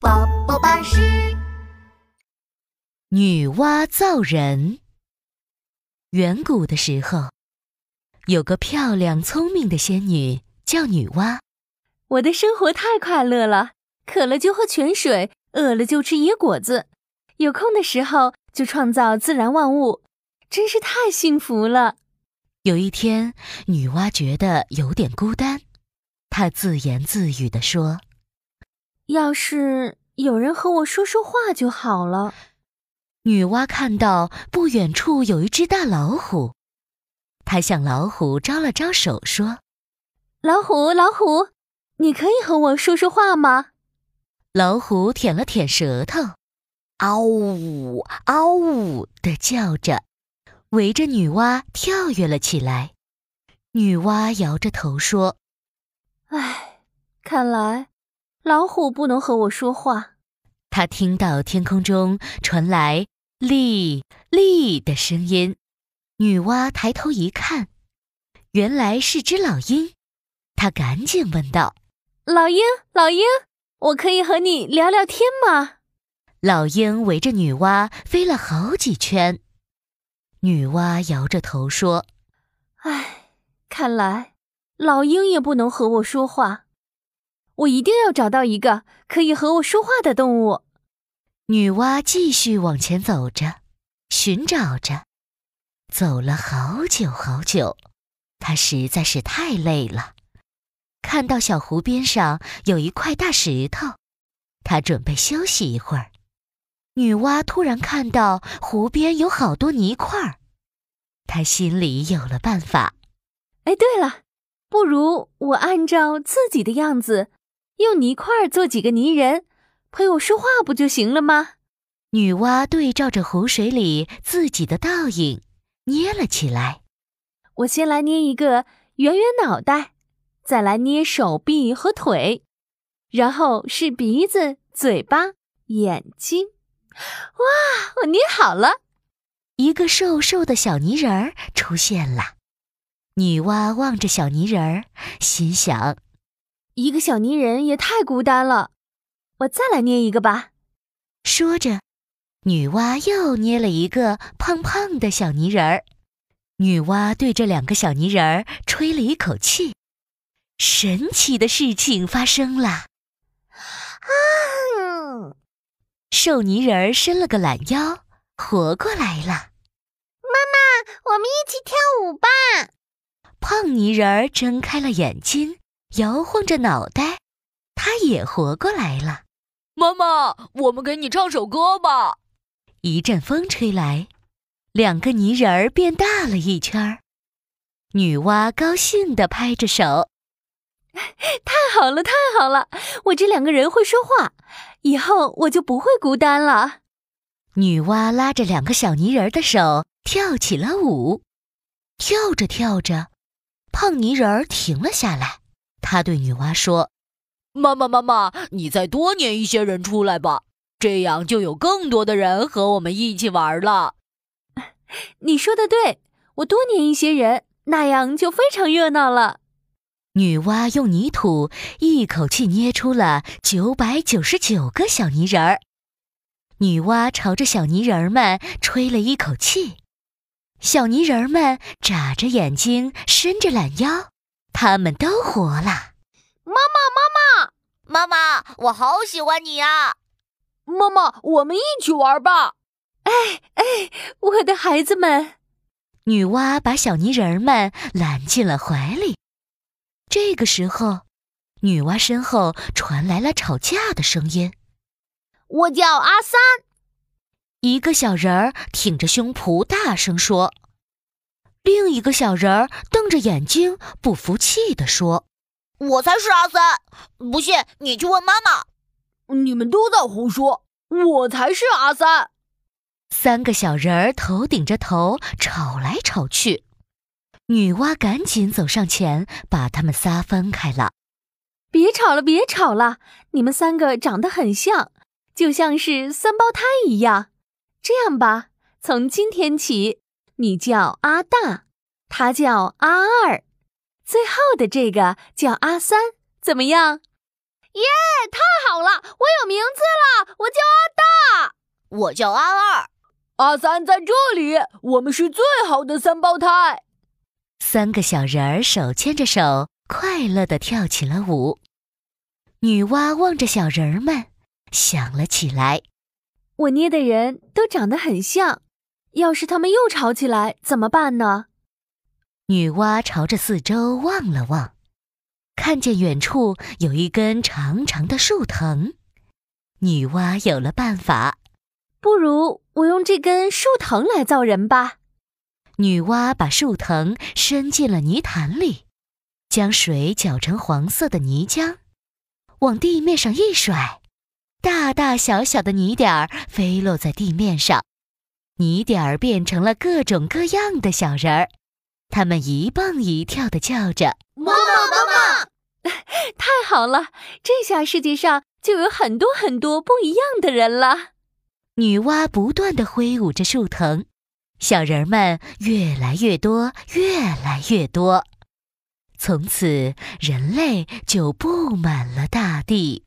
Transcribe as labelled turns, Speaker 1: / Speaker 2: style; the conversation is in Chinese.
Speaker 1: 宝宝巴士。
Speaker 2: 女娲造人。远古的时候，有个漂亮聪明的仙女叫女娲。
Speaker 3: 我的生活太快乐了，渴了就喝泉水，饿了就吃野果子，有空的时候就创造自然万物，真是太幸福了。
Speaker 2: 有一天，女娲觉得有点孤单，她自言自语地说：“
Speaker 3: 要是有人和我说说话就好了。”
Speaker 2: 女娲看到不远处有一只大老虎，她向老虎招了招手，说：“
Speaker 3: 老虎，老虎，你可以和我说说话吗？”
Speaker 2: 老虎舔了舔舌头，嗷呜嗷呜的叫着，围着女娲跳跃了起来。女娲摇着头说：“
Speaker 3: 唉，看来老虎不能和我说话。”
Speaker 2: 他听到天空中传来。哩哩的声音，女娲抬头一看，原来是只老鹰。她赶紧问道：“
Speaker 3: 老鹰，老鹰，我可以和你聊聊天吗？”
Speaker 2: 老鹰围着女娲飞了好几圈。女娲摇着头说：“
Speaker 3: 唉，看来老鹰也不能和我说话。我一定要找到一个可以和我说话的动物。”
Speaker 2: 女娲继续往前走着，寻找着，走了好久好久，她实在是太累了。看到小湖边上有一块大石头，她准备休息一会儿。女娲突然看到湖边有好多泥块儿，她心里有了办法。
Speaker 3: 哎，对了，不如我按照自己的样子，用泥块做几个泥人。陪我说话不就行了吗？
Speaker 2: 女娲对照着湖水里自己的倒影，捏了起来。
Speaker 3: 我先来捏一个圆圆脑袋，再来捏手臂和腿，然后是鼻子、嘴巴、眼睛。哇，我捏好了，
Speaker 2: 一个瘦瘦的小泥人儿出现了。女娲望着小泥人儿，心想：
Speaker 3: 一个小泥人也太孤单了。我再来捏一个吧。
Speaker 2: 说着，女娲又捏了一个胖胖的小泥人儿。女娲对着两个小泥人儿吹了一口气，神奇的事情发生了。啊！瘦泥人儿伸了个懒腰，活过来了。
Speaker 1: 妈妈，我们一起跳舞吧。
Speaker 2: 胖泥人儿睁开了眼睛，摇晃着脑袋，他也活过来了。
Speaker 4: 妈妈，我们给你唱首歌吧。
Speaker 2: 一阵风吹来，两个泥人儿变大了一圈儿。女娲高兴地拍着手：“
Speaker 3: 太好了，太好了！我这两个人会说话，以后我就不会孤单了。”
Speaker 2: 女娲拉着两个小泥人的手跳起了舞。跳着跳着，胖泥人儿停了下来。他对女娲说。
Speaker 4: 妈妈，妈妈，你再多捏一些人出来吧，这样就有更多的人和我们一起玩了。
Speaker 3: 你说的对，我多捏一些人，那样就非常热闹了。
Speaker 2: 女娲用泥土一口气捏出了九百九十九个小泥人儿。女娲朝着小泥人儿们吹了一口气，小泥人儿们眨着眼睛，伸着懒腰，他们都活了。
Speaker 1: 妈妈，妈妈，妈妈，我好喜欢你呀！
Speaker 4: 妈妈，我们一起玩吧！
Speaker 3: 哎哎，我的孩子们！
Speaker 2: 女娲把小泥人们揽进了怀里。这个时候，女娲身后传来了吵架的声音。
Speaker 1: 我叫阿三。
Speaker 2: 一个小人儿挺着胸脯大声说，另一个小人儿瞪着眼睛不服气地说。
Speaker 1: 我才是阿三，不信你去问妈妈。
Speaker 4: 你们都在胡说，我才是阿三。
Speaker 2: 三个小人儿头顶着头吵来吵去，女娲赶紧走上前把他们仨分开了。
Speaker 3: 别吵了，别吵了，你们三个长得很像，就像是三胞胎一样。这样吧，从今天起，你叫阿大，他叫阿二。最后的这个叫阿三，怎么样？
Speaker 1: 耶，太好了！
Speaker 3: 我有名字了，我叫阿大，
Speaker 1: 我叫阿二，
Speaker 4: 阿三在这里，我们是最好的三胞胎。
Speaker 2: 三个小人儿手牵着手，快乐地跳起了舞。女娲望着小人儿们，想了起来：
Speaker 3: 我捏的人都长得很像，要是他们又吵起来怎么办呢？
Speaker 2: 女娲朝着四周望了望，看见远处有一根长长的树藤。女娲有了办法，
Speaker 3: 不如我用这根树藤来造人吧。
Speaker 2: 女娲把树藤伸进了泥潭里，将水搅成黄色的泥浆，往地面上一甩，大大小小的泥点儿飞落在地面上，泥点儿变成了各种各样的小人儿。他们一蹦一跳的叫着：“
Speaker 1: 妈妈，妈妈！”
Speaker 3: 太好了，这下世界上就有很多很多不一样的人了。
Speaker 2: 女娲不断的挥舞着树藤，小人们越来越多，越来越多。从此，人类就布满了大地。